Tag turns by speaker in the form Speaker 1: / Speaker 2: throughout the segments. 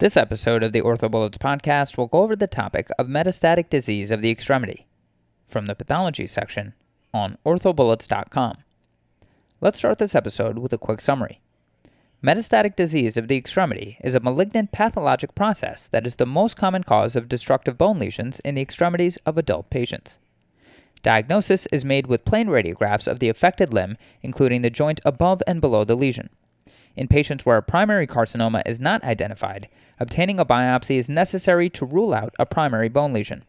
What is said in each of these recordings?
Speaker 1: This episode of the OrthoBullets podcast will go over the topic of metastatic disease of the extremity from the pathology section on orthobullets.com. Let's start this episode with a quick summary. Metastatic disease of the extremity is a malignant pathologic process that is the most common cause of destructive bone lesions in the extremities of adult patients. Diagnosis is made with plain radiographs of the affected limb, including the joint above and below the lesion. In patients where a primary carcinoma is not identified, obtaining a biopsy is necessary to rule out a primary bone lesion.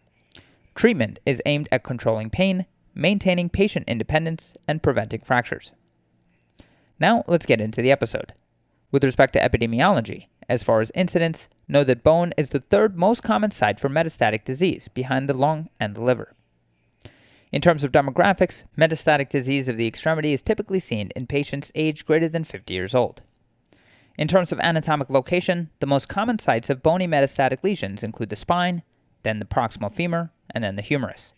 Speaker 1: Treatment is aimed at controlling pain, maintaining patient independence, and preventing fractures. Now, let's get into the episode. With respect to epidemiology, as far as incidence, know that bone is the third most common site for metastatic disease behind the lung and the liver. In terms of demographics, metastatic disease of the extremity is typically seen in patients aged greater than 50 years old. In terms of anatomic location, the most common sites of bony metastatic lesions include the spine, then the proximal femur, and then the humerus.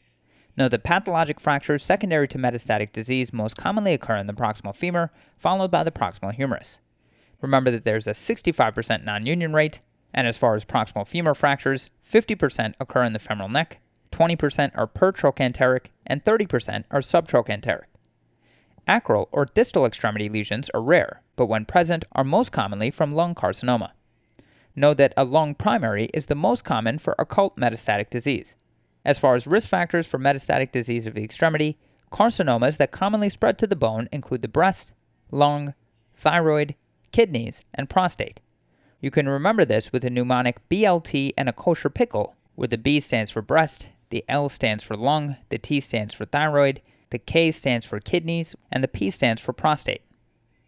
Speaker 1: Note that pathologic fractures secondary to metastatic disease most commonly occur in the proximal femur, followed by the proximal humerus. Remember that there's a 65% non union rate, and as far as proximal femur fractures, 50% occur in the femoral neck, 20% are pertrochanteric, and 30% are subtrochanteric. Acral or distal extremity lesions are rare, but when present are most commonly from lung carcinoma. Know that a lung primary is the most common for occult metastatic disease. As far as risk factors for metastatic disease of the extremity, carcinomas that commonly spread to the bone include the breast, lung, thyroid, kidneys, and prostate. You can remember this with the mnemonic BLT and a kosher pickle, where the B stands for breast, the L stands for lung, the T stands for thyroid, the K stands for kidneys, and the P stands for prostate.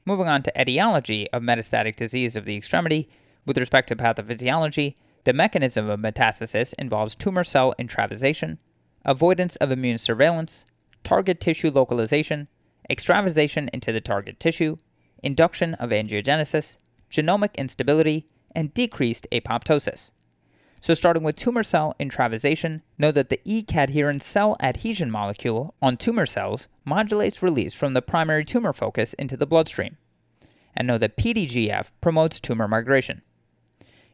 Speaker 1: Moving on to etiology of metastatic disease of the extremity, with respect to pathophysiology, the mechanism of metastasis involves tumor cell intravasation, avoidance of immune surveillance, target tissue localization, extravasation into the target tissue, induction of angiogenesis, genomic instability, and decreased apoptosis. So, starting with tumor cell intravasation, know that the E-cadherin cell adhesion molecule on tumor cells modulates release from the primary tumor focus into the bloodstream. And know that PDGF promotes tumor migration.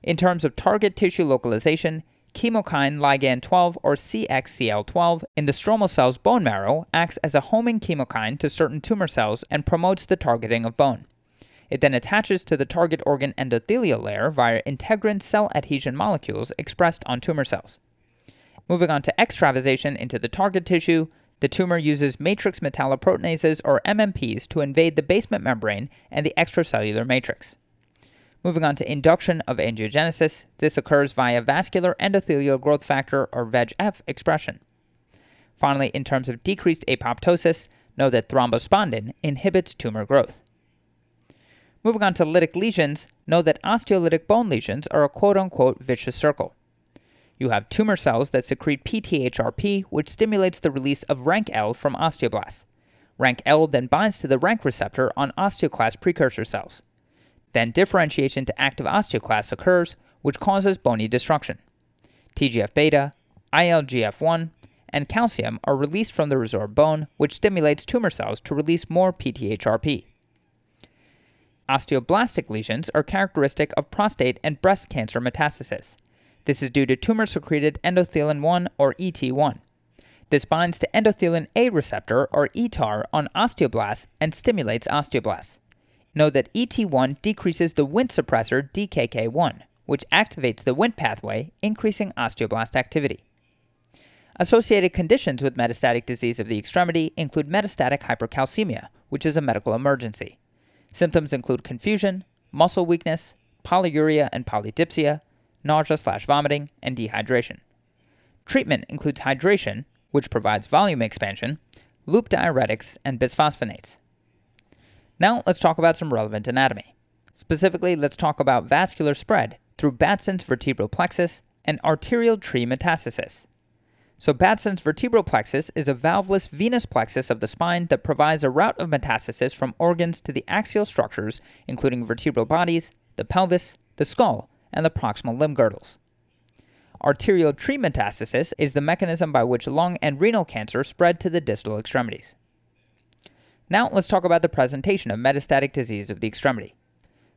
Speaker 1: In terms of target tissue localization, chemokine ligand 12 or CXCL12 in the stromal cell's bone marrow acts as a homing chemokine to certain tumor cells and promotes the targeting of bone. It then attaches to the target organ endothelial layer via integrin cell adhesion molecules expressed on tumor cells. Moving on to extravasation into the target tissue, the tumor uses matrix metalloproteinases or MMPs to invade the basement membrane and the extracellular matrix. Moving on to induction of angiogenesis, this occurs via vascular endothelial growth factor or VEGF expression. Finally, in terms of decreased apoptosis, know that thrombospondin inhibits tumor growth. Moving on to lytic lesions, know that osteolytic bone lesions are a quote unquote vicious circle. You have tumor cells that secrete PTHRP, which stimulates the release of rank L from osteoblasts. Rank L then binds to the rank receptor on osteoclast precursor cells. Then differentiation to active osteoclasts occurs, which causes bony destruction. TGF beta, ILGF 1, and calcium are released from the resorbed bone, which stimulates tumor cells to release more PTHRP. Osteoblastic lesions are characteristic of prostate and breast cancer metastasis. This is due to tumor secreted endothelin 1 or ET1. This binds to endothelin A receptor or ETAR on osteoblasts and stimulates osteoblasts. Note that ET1 decreases the Wnt suppressor DKK1, which activates the Wnt pathway, increasing osteoblast activity. Associated conditions with metastatic disease of the extremity include metastatic hypercalcemia, which is a medical emergency. Symptoms include confusion, muscle weakness, polyuria and polydipsia, nausea slash vomiting, and dehydration. Treatment includes hydration, which provides volume expansion, loop diuretics, and bisphosphonates. Now let's talk about some relevant anatomy. Specifically, let's talk about vascular spread through Batson's vertebral plexus and arterial tree metastasis. So, Batson's vertebral plexus is a valveless venous plexus of the spine that provides a route of metastasis from organs to the axial structures, including vertebral bodies, the pelvis, the skull, and the proximal limb girdles. Arterial tree metastasis is the mechanism by which lung and renal cancer spread to the distal extremities. Now, let's talk about the presentation of metastatic disease of the extremity.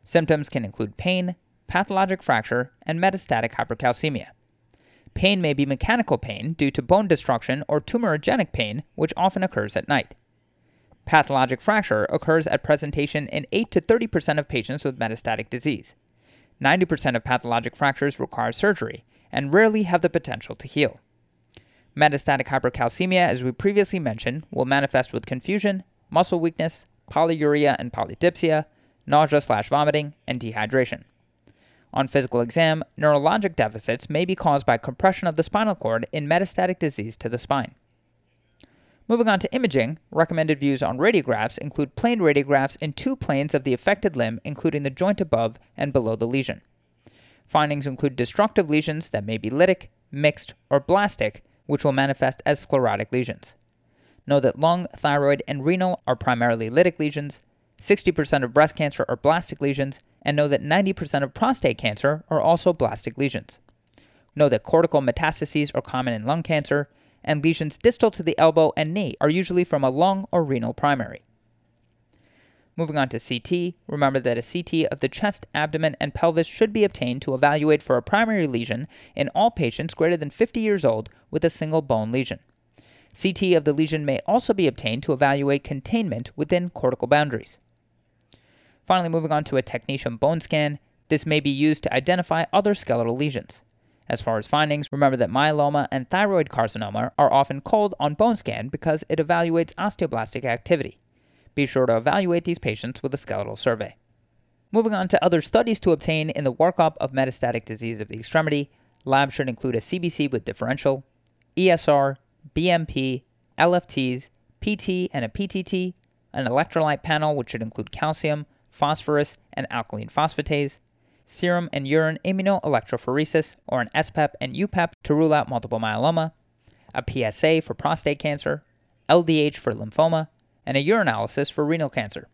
Speaker 1: Symptoms can include pain, pathologic fracture, and metastatic hypercalcemia. Pain may be mechanical pain due to bone destruction or tumorigenic pain, which often occurs at night. Pathologic fracture occurs at presentation in 8 to 30% of patients with metastatic disease. 90% of pathologic fractures require surgery and rarely have the potential to heal. Metastatic hypercalcemia, as we previously mentioned, will manifest with confusion, muscle weakness, polyuria and polydipsia, nausea slash vomiting, and dehydration. On physical exam, neurologic deficits may be caused by compression of the spinal cord in metastatic disease to the spine. Moving on to imaging, recommended views on radiographs include plain radiographs in two planes of the affected limb, including the joint above and below the lesion. Findings include destructive lesions that may be lytic, mixed, or blastic, which will manifest as sclerotic lesions. Know that lung, thyroid, and renal are primarily lytic lesions, 60% of breast cancer are blastic lesions, and know that 90% of prostate cancer are also blastic lesions. Know that cortical metastases are common in lung cancer, and lesions distal to the elbow and knee are usually from a lung or renal primary. Moving on to CT, remember that a CT of the chest, abdomen, and pelvis should be obtained to evaluate for a primary lesion in all patients greater than 50 years old with a single bone lesion. CT of the lesion may also be obtained to evaluate containment within cortical boundaries. Finally, moving on to a technetium bone scan, this may be used to identify other skeletal lesions. As far as findings, remember that myeloma and thyroid carcinoma are often called on bone scan because it evaluates osteoblastic activity. Be sure to evaluate these patients with a skeletal survey. Moving on to other studies to obtain in the workup of metastatic disease of the extremity, labs should include a CBC with differential, ESR, BMP, LFTs, PT and a PTT, an electrolyte panel which should include calcium, phosphorus, and alkaline phosphatase, serum and urine immunoelectrophoresis, or an SPEP and UPEP to rule out multiple myeloma, a PSA for prostate cancer, LDH for lymphoma, and a urinalysis for renal cancer.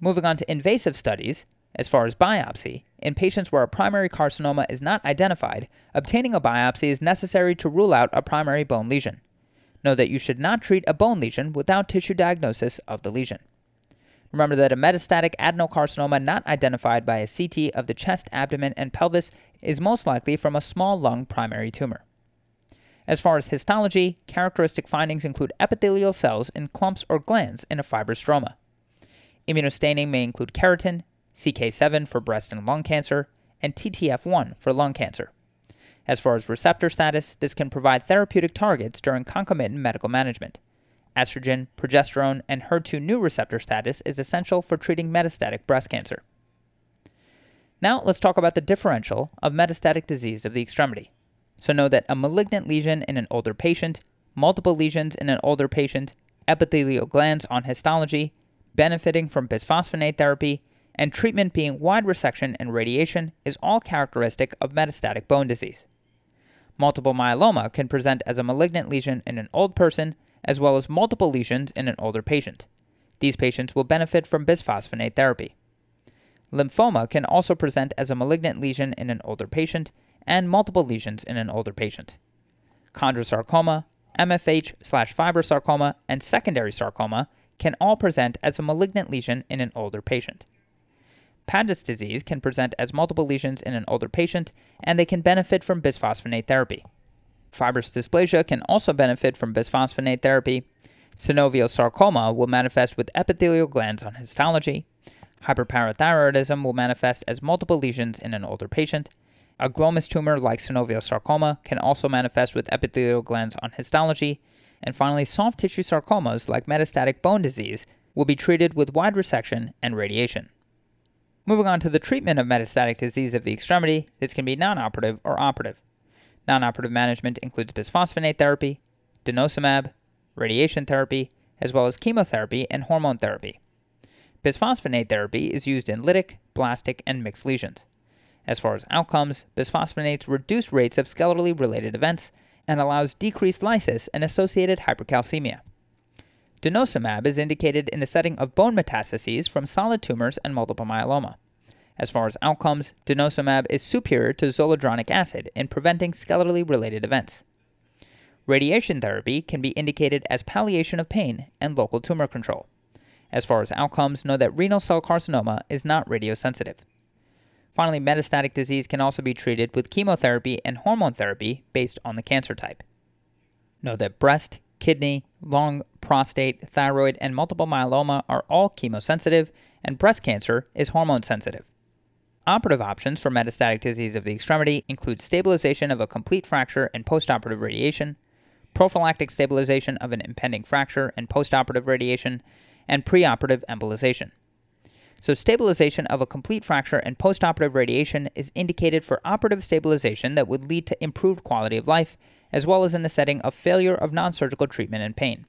Speaker 1: Moving on to invasive studies, as far as biopsy, in patients where a primary carcinoma is not identified, obtaining a biopsy is necessary to rule out a primary bone lesion. Know that you should not treat a bone lesion without tissue diagnosis of the lesion. Remember that a metastatic adenocarcinoma not identified by a CT of the chest, abdomen, and pelvis is most likely from a small lung primary tumor. As far as histology, characteristic findings include epithelial cells in clumps or glands in a fibrostroma. Immunostaining may include keratin, CK7 for breast and lung cancer, and TTF1 for lung cancer. As far as receptor status, this can provide therapeutic targets during concomitant medical management estrogen, progesterone, and HER2/neu receptor status is essential for treating metastatic breast cancer. Now let's talk about the differential of metastatic disease of the extremity. So know that a malignant lesion in an older patient, multiple lesions in an older patient, epithelial glands on histology, benefiting from bisphosphonate therapy, and treatment being wide resection and radiation is all characteristic of metastatic bone disease. Multiple myeloma can present as a malignant lesion in an old person as well as multiple lesions in an older patient. These patients will benefit from bisphosphonate therapy. Lymphoma can also present as a malignant lesion in an older patient and multiple lesions in an older patient. Chondrosarcoma, MFH slash fibrosarcoma, and secondary sarcoma can all present as a malignant lesion in an older patient. Paget's disease can present as multiple lesions in an older patient, and they can benefit from bisphosphonate therapy. Fibrous dysplasia can also benefit from bisphosphonate therapy. Synovial sarcoma will manifest with epithelial glands on histology. Hyperparathyroidism will manifest as multiple lesions in an older patient. A glomus tumor like synovial sarcoma can also manifest with epithelial glands on histology. And finally, soft tissue sarcomas like metastatic bone disease will be treated with wide resection and radiation. Moving on to the treatment of metastatic disease of the extremity, this can be non operative or operative. Non-operative management includes bisphosphonate therapy, denosumab, radiation therapy, as well as chemotherapy and hormone therapy. Bisphosphonate therapy is used in lytic, blastic, and mixed lesions. As far as outcomes, bisphosphonates reduce rates of skeletally related events and allows decreased lysis and associated hypercalcemia. Denosumab is indicated in the setting of bone metastases from solid tumors and multiple myeloma. As far as outcomes, denosumab is superior to zoledronic acid in preventing skeletally related events. Radiation therapy can be indicated as palliation of pain and local tumor control. As far as outcomes, know that renal cell carcinoma is not radiosensitive. Finally, metastatic disease can also be treated with chemotherapy and hormone therapy based on the cancer type. Know that breast, kidney, lung, prostate, thyroid, and multiple myeloma are all chemosensitive, and breast cancer is hormone sensitive. Operative options for metastatic disease of the extremity include stabilization of a complete fracture and postoperative radiation, prophylactic stabilization of an impending fracture and postoperative radiation, and preoperative embolization. So, stabilization of a complete fracture and postoperative radiation is indicated for operative stabilization that would lead to improved quality of life, as well as in the setting of failure of non surgical treatment and pain.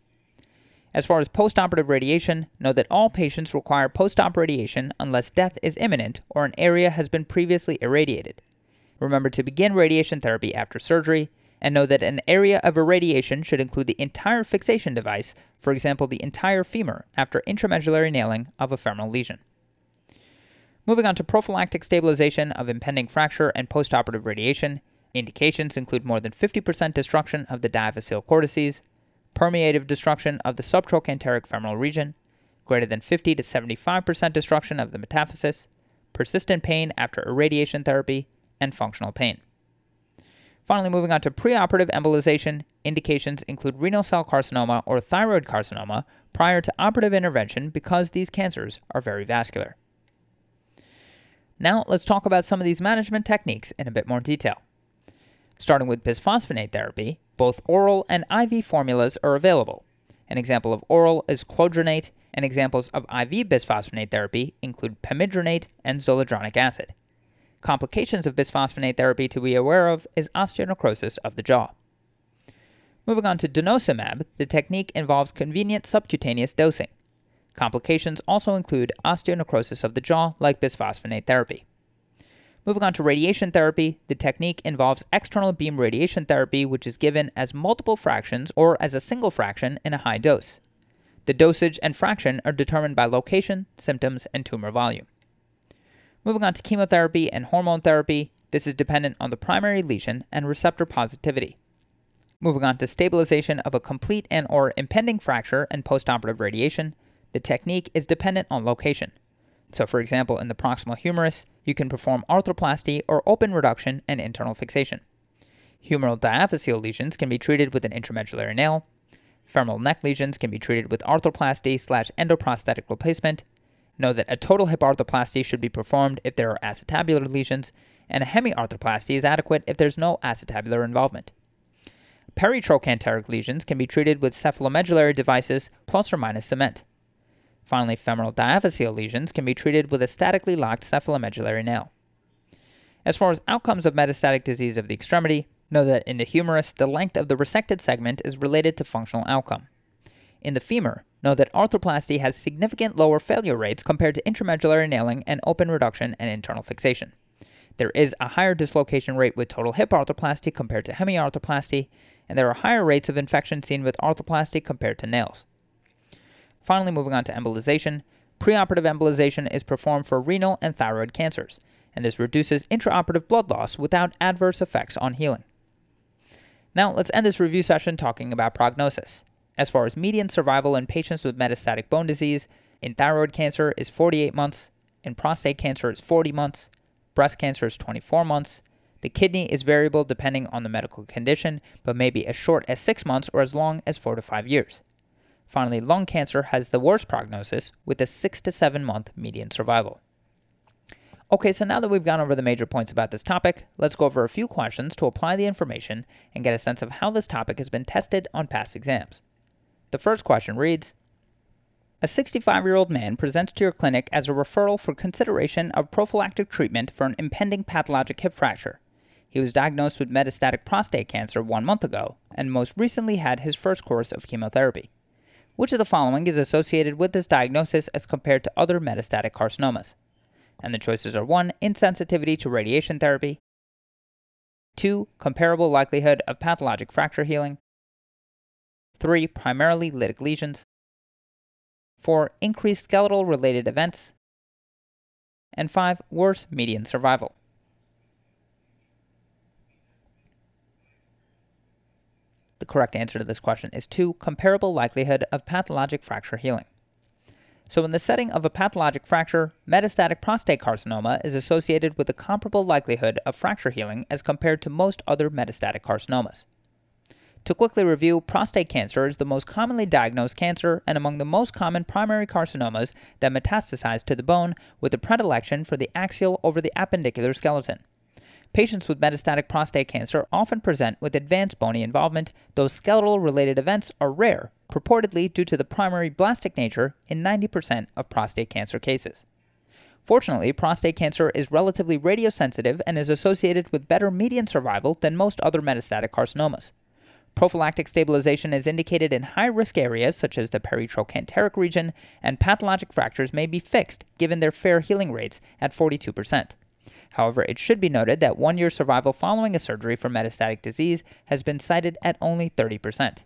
Speaker 1: As far as postoperative radiation, know that all patients require postop radiation unless death is imminent or an area has been previously irradiated. Remember to begin radiation therapy after surgery, and know that an area of irradiation should include the entire fixation device, for example, the entire femur, after intramedullary nailing of a femoral lesion. Moving on to prophylactic stabilization of impending fracture and postoperative radiation, indications include more than 50% destruction of the diaphyseal cortices, permeative destruction of the subtrochanteric femoral region, greater than 50 to 75% destruction of the metaphysis, persistent pain after irradiation therapy, and functional pain. Finally, moving on to preoperative embolization, indications include renal cell carcinoma or thyroid carcinoma prior to operative intervention because these cancers are very vascular. Now, let's talk about some of these management techniques in a bit more detail. Starting with bisphosphonate therapy, both oral and IV formulas are available. An example of oral is clodronate, and examples of IV bisphosphonate therapy include pamidronate and zoledronic acid. Complications of bisphosphonate therapy to be aware of is osteonecrosis of the jaw. Moving on to denosumab, the technique involves convenient subcutaneous dosing. Complications also include osteonecrosis of the jaw, like bisphosphonate therapy. Moving on to radiation therapy, the technique involves external beam radiation therapy, which is given as multiple fractions or as a single fraction in a high dose. The dosage and fraction are determined by location, symptoms, and tumor volume. Moving on to chemotherapy and hormone therapy, this is dependent on the primary lesion and receptor positivity. Moving on to stabilization of a complete and or impending fracture and postoperative radiation, the technique is dependent on location. So, for example, in the proximal humerus, you can perform arthroplasty or open reduction and internal fixation. Humeral diaphyseal lesions can be treated with an intramedullary nail. Femoral neck lesions can be treated with arthroplasty slash endoprosthetic replacement. Know that a total hip arthroplasty should be performed if there are acetabular lesions, and a hemiarthroplasty is adequate if there's no acetabular involvement. Peritrochanteric lesions can be treated with cephalomedullary devices plus or minus cement. Finally, femoral diaphyseal lesions can be treated with a statically locked cephalomedullary nail. As far as outcomes of metastatic disease of the extremity, know that in the humerus, the length of the resected segment is related to functional outcome. In the femur, know that arthroplasty has significant lower failure rates compared to intramedullary nailing and open reduction and internal fixation. There is a higher dislocation rate with total hip arthroplasty compared to hemiarthroplasty, and there are higher rates of infection seen with arthroplasty compared to nails. Finally, moving on to embolization. Preoperative embolization is performed for renal and thyroid cancers, and this reduces intraoperative blood loss without adverse effects on healing. Now, let's end this review session talking about prognosis. As far as median survival in patients with metastatic bone disease, in thyroid cancer is 48 months, in prostate cancer is 40 months, breast cancer is 24 months. The kidney is variable depending on the medical condition, but may be as short as 6 months or as long as 4 to 5 years. Finally, lung cancer has the worst prognosis with a 6 to 7 month median survival. Okay, so now that we've gone over the major points about this topic, let's go over a few questions to apply the information and get a sense of how this topic has been tested on past exams. The first question reads A 65 year old man presents to your clinic as a referral for consideration of prophylactic treatment for an impending pathologic hip fracture. He was diagnosed with metastatic prostate cancer one month ago and most recently had his first course of chemotherapy. Which of the following is associated with this diagnosis as compared to other metastatic carcinomas? And the choices are 1. Insensitivity to radiation therapy, 2. Comparable likelihood of pathologic fracture healing, 3. Primarily lytic lesions, 4. Increased skeletal related events, and 5. Worse median survival. The correct answer to this question is 2. Comparable likelihood of pathologic fracture healing. So, in the setting of a pathologic fracture, metastatic prostate carcinoma is associated with a comparable likelihood of fracture healing as compared to most other metastatic carcinomas. To quickly review, prostate cancer is the most commonly diagnosed cancer and among the most common primary carcinomas that metastasize to the bone, with a predilection for the axial over the appendicular skeleton. Patients with metastatic prostate cancer often present with advanced bony involvement, though skeletal related events are rare, purportedly due to the primary blastic nature in 90% of prostate cancer cases. Fortunately, prostate cancer is relatively radiosensitive and is associated with better median survival than most other metastatic carcinomas. Prophylactic stabilization is indicated in high risk areas such as the peritrochanteric region, and pathologic fractures may be fixed given their fair healing rates at 42%. However, it should be noted that one year survival following a surgery for metastatic disease has been cited at only 30%.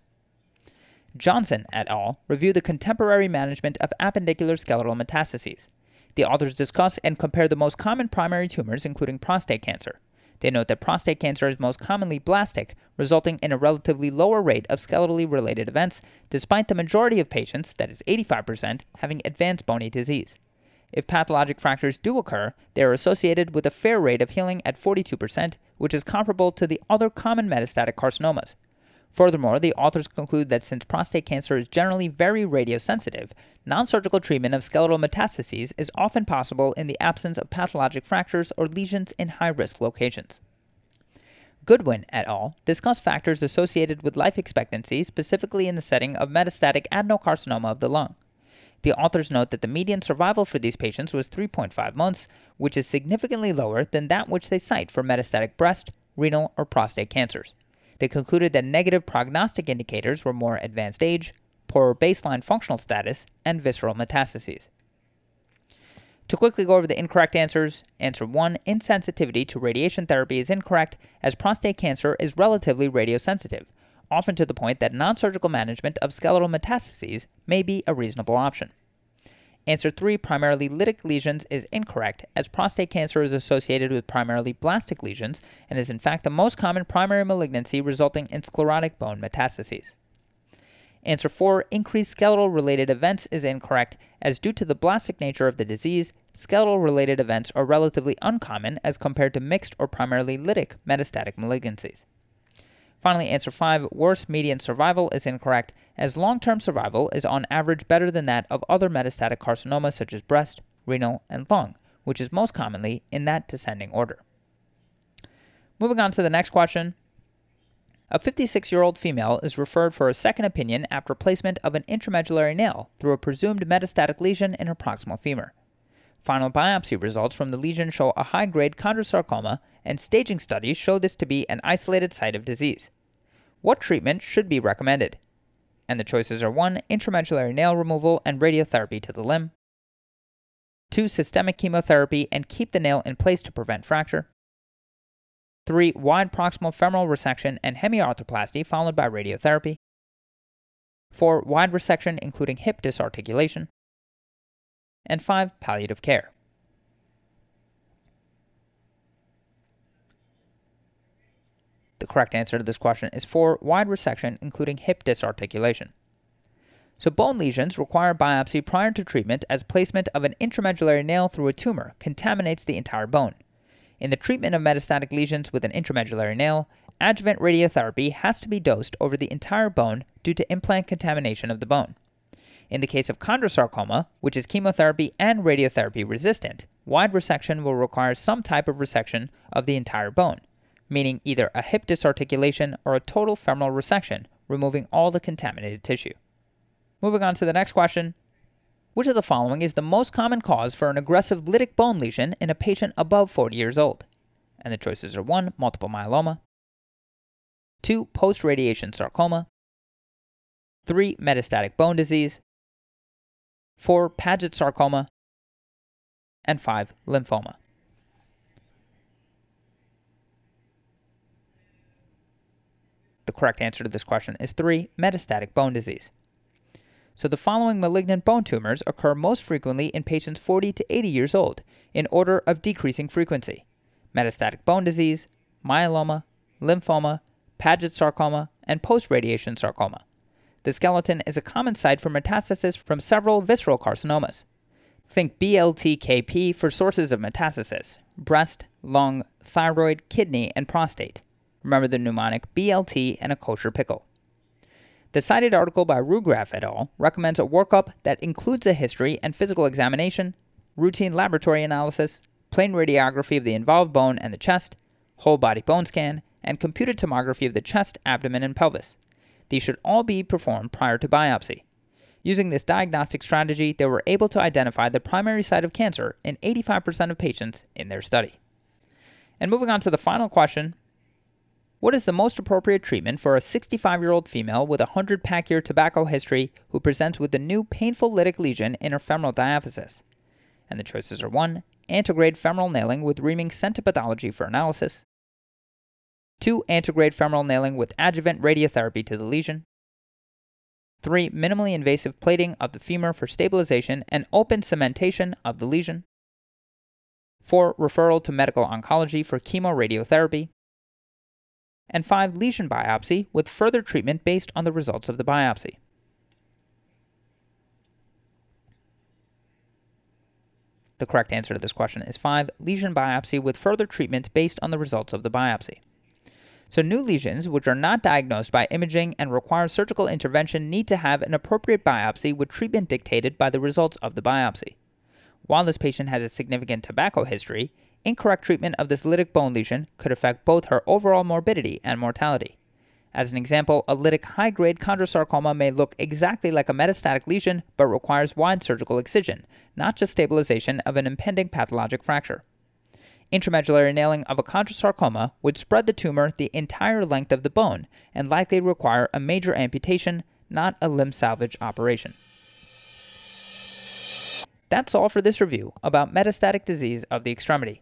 Speaker 1: Johnson et al. review the contemporary management of appendicular skeletal metastases. The authors discuss and compare the most common primary tumors, including prostate cancer. They note that prostate cancer is most commonly blastic, resulting in a relatively lower rate of skeletally related events, despite the majority of patients, that is 85%, having advanced bony disease. If pathologic fractures do occur, they are associated with a fair rate of healing at 42%, which is comparable to the other common metastatic carcinomas. Furthermore, the authors conclude that since prostate cancer is generally very radiosensitive, non surgical treatment of skeletal metastases is often possible in the absence of pathologic fractures or lesions in high risk locations. Goodwin et al. discuss factors associated with life expectancy, specifically in the setting of metastatic adenocarcinoma of the lung. The authors note that the median survival for these patients was 3.5 months, which is significantly lower than that which they cite for metastatic breast, renal, or prostate cancers. They concluded that negative prognostic indicators were more advanced age, poorer baseline functional status, and visceral metastases. To quickly go over the incorrect answers, answer 1 insensitivity to radiation therapy is incorrect as prostate cancer is relatively radiosensitive, often to the point that non surgical management of skeletal metastases may be a reasonable option. Answer 3, primarily lytic lesions, is incorrect, as prostate cancer is associated with primarily blastic lesions and is in fact the most common primary malignancy resulting in sclerotic bone metastases. Answer 4, increased skeletal related events is incorrect, as due to the blastic nature of the disease, skeletal related events are relatively uncommon as compared to mixed or primarily lytic metastatic malignancies. Finally, answer 5 worse median survival is incorrect, as long term survival is on average better than that of other metastatic carcinomas such as breast, renal, and lung, which is most commonly in that descending order. Moving on to the next question. A 56 year old female is referred for a second opinion after placement of an intramedullary nail through a presumed metastatic lesion in her proximal femur. Final biopsy results from the lesion show a high grade chondrosarcoma, and staging studies show this to be an isolated site of disease. What treatment should be recommended? And the choices are 1. Intramedullary nail removal and radiotherapy to the limb, 2. Systemic chemotherapy and keep the nail in place to prevent fracture, 3. Wide proximal femoral resection and hemiarthroplasty followed by radiotherapy, 4. Wide resection including hip disarticulation, and 5. Palliative care. Correct answer to this question is for Wide resection, including hip disarticulation. So, bone lesions require biopsy prior to treatment as placement of an intramedullary nail through a tumor contaminates the entire bone. In the treatment of metastatic lesions with an intramedullary nail, adjuvant radiotherapy has to be dosed over the entire bone due to implant contamination of the bone. In the case of chondrosarcoma, which is chemotherapy and radiotherapy resistant, wide resection will require some type of resection of the entire bone, meaning either a hip disarticulation or a total femoral resection, removing all the contaminated tissue. Moving on to the next question. Which of the following is the most common cause for an aggressive lytic bone lesion in a patient above 40 years old? And the choices are 1. Multiple myeloma, 2. Post radiation sarcoma, 3. Metastatic bone disease, 4. Paget sarcoma, and 5. Lymphoma. The correct answer to this question is 3. Metastatic bone disease. So the following malignant bone tumors occur most frequently in patients 40 to 80 years old, in order of decreasing frequency metastatic bone disease, myeloma, lymphoma, Paget sarcoma, and post radiation sarcoma. The The skeleton is a common site for metastasis from several visceral carcinomas. Think BLTKP for sources of metastasis breast, lung, thyroid, kidney, and prostate. Remember the mnemonic BLT and a kosher pickle. The cited article by Rougraff et al. recommends a workup that includes a history and physical examination, routine laboratory analysis, plain radiography of the involved bone and the chest, whole body bone scan, and computed tomography of the chest, abdomen, and pelvis. These should all be performed prior to biopsy. Using this diagnostic strategy, they were able to identify the primary site of cancer in 85% of patients in their study. And moving on to the final question What is the most appropriate treatment for a 65 year old female with a 100 pack year tobacco history who presents with a new painful lytic lesion in her femoral diaphysis? And the choices are 1. Antegrade femoral nailing with reaming sent pathology for analysis. 2. Antegrade femoral nailing with adjuvant radiotherapy to the lesion. 3. Minimally invasive plating of the femur for stabilization and open cementation of the lesion. 4. Referral to medical oncology for chemoradiotherapy. And 5. Lesion biopsy with further treatment based on the results of the biopsy. The correct answer to this question is 5. Lesion biopsy with further treatment based on the results of the biopsy. So, new lesions, which are not diagnosed by imaging and require surgical intervention, need to have an appropriate biopsy with treatment dictated by the results of the biopsy. While this patient has a significant tobacco history, incorrect treatment of this lytic bone lesion could affect both her overall morbidity and mortality. As an example, a lytic high grade chondrosarcoma may look exactly like a metastatic lesion but requires wide surgical excision, not just stabilization of an impending pathologic fracture. Intramedullary nailing of a chondrosarcoma would spread the tumor the entire length of the bone and likely require a major amputation, not a limb salvage operation. That's all for this review about metastatic disease of the extremity.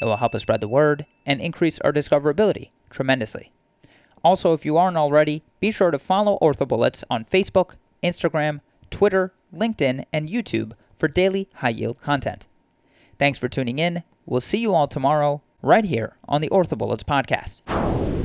Speaker 1: It will help us spread the word and increase our discoverability tremendously. Also, if you aren't already, be sure to follow OrthoBullets on Facebook, Instagram, Twitter, LinkedIn, and YouTube for daily high yield content. Thanks for tuning in. We'll see you all tomorrow, right here on the OrthoBullets podcast.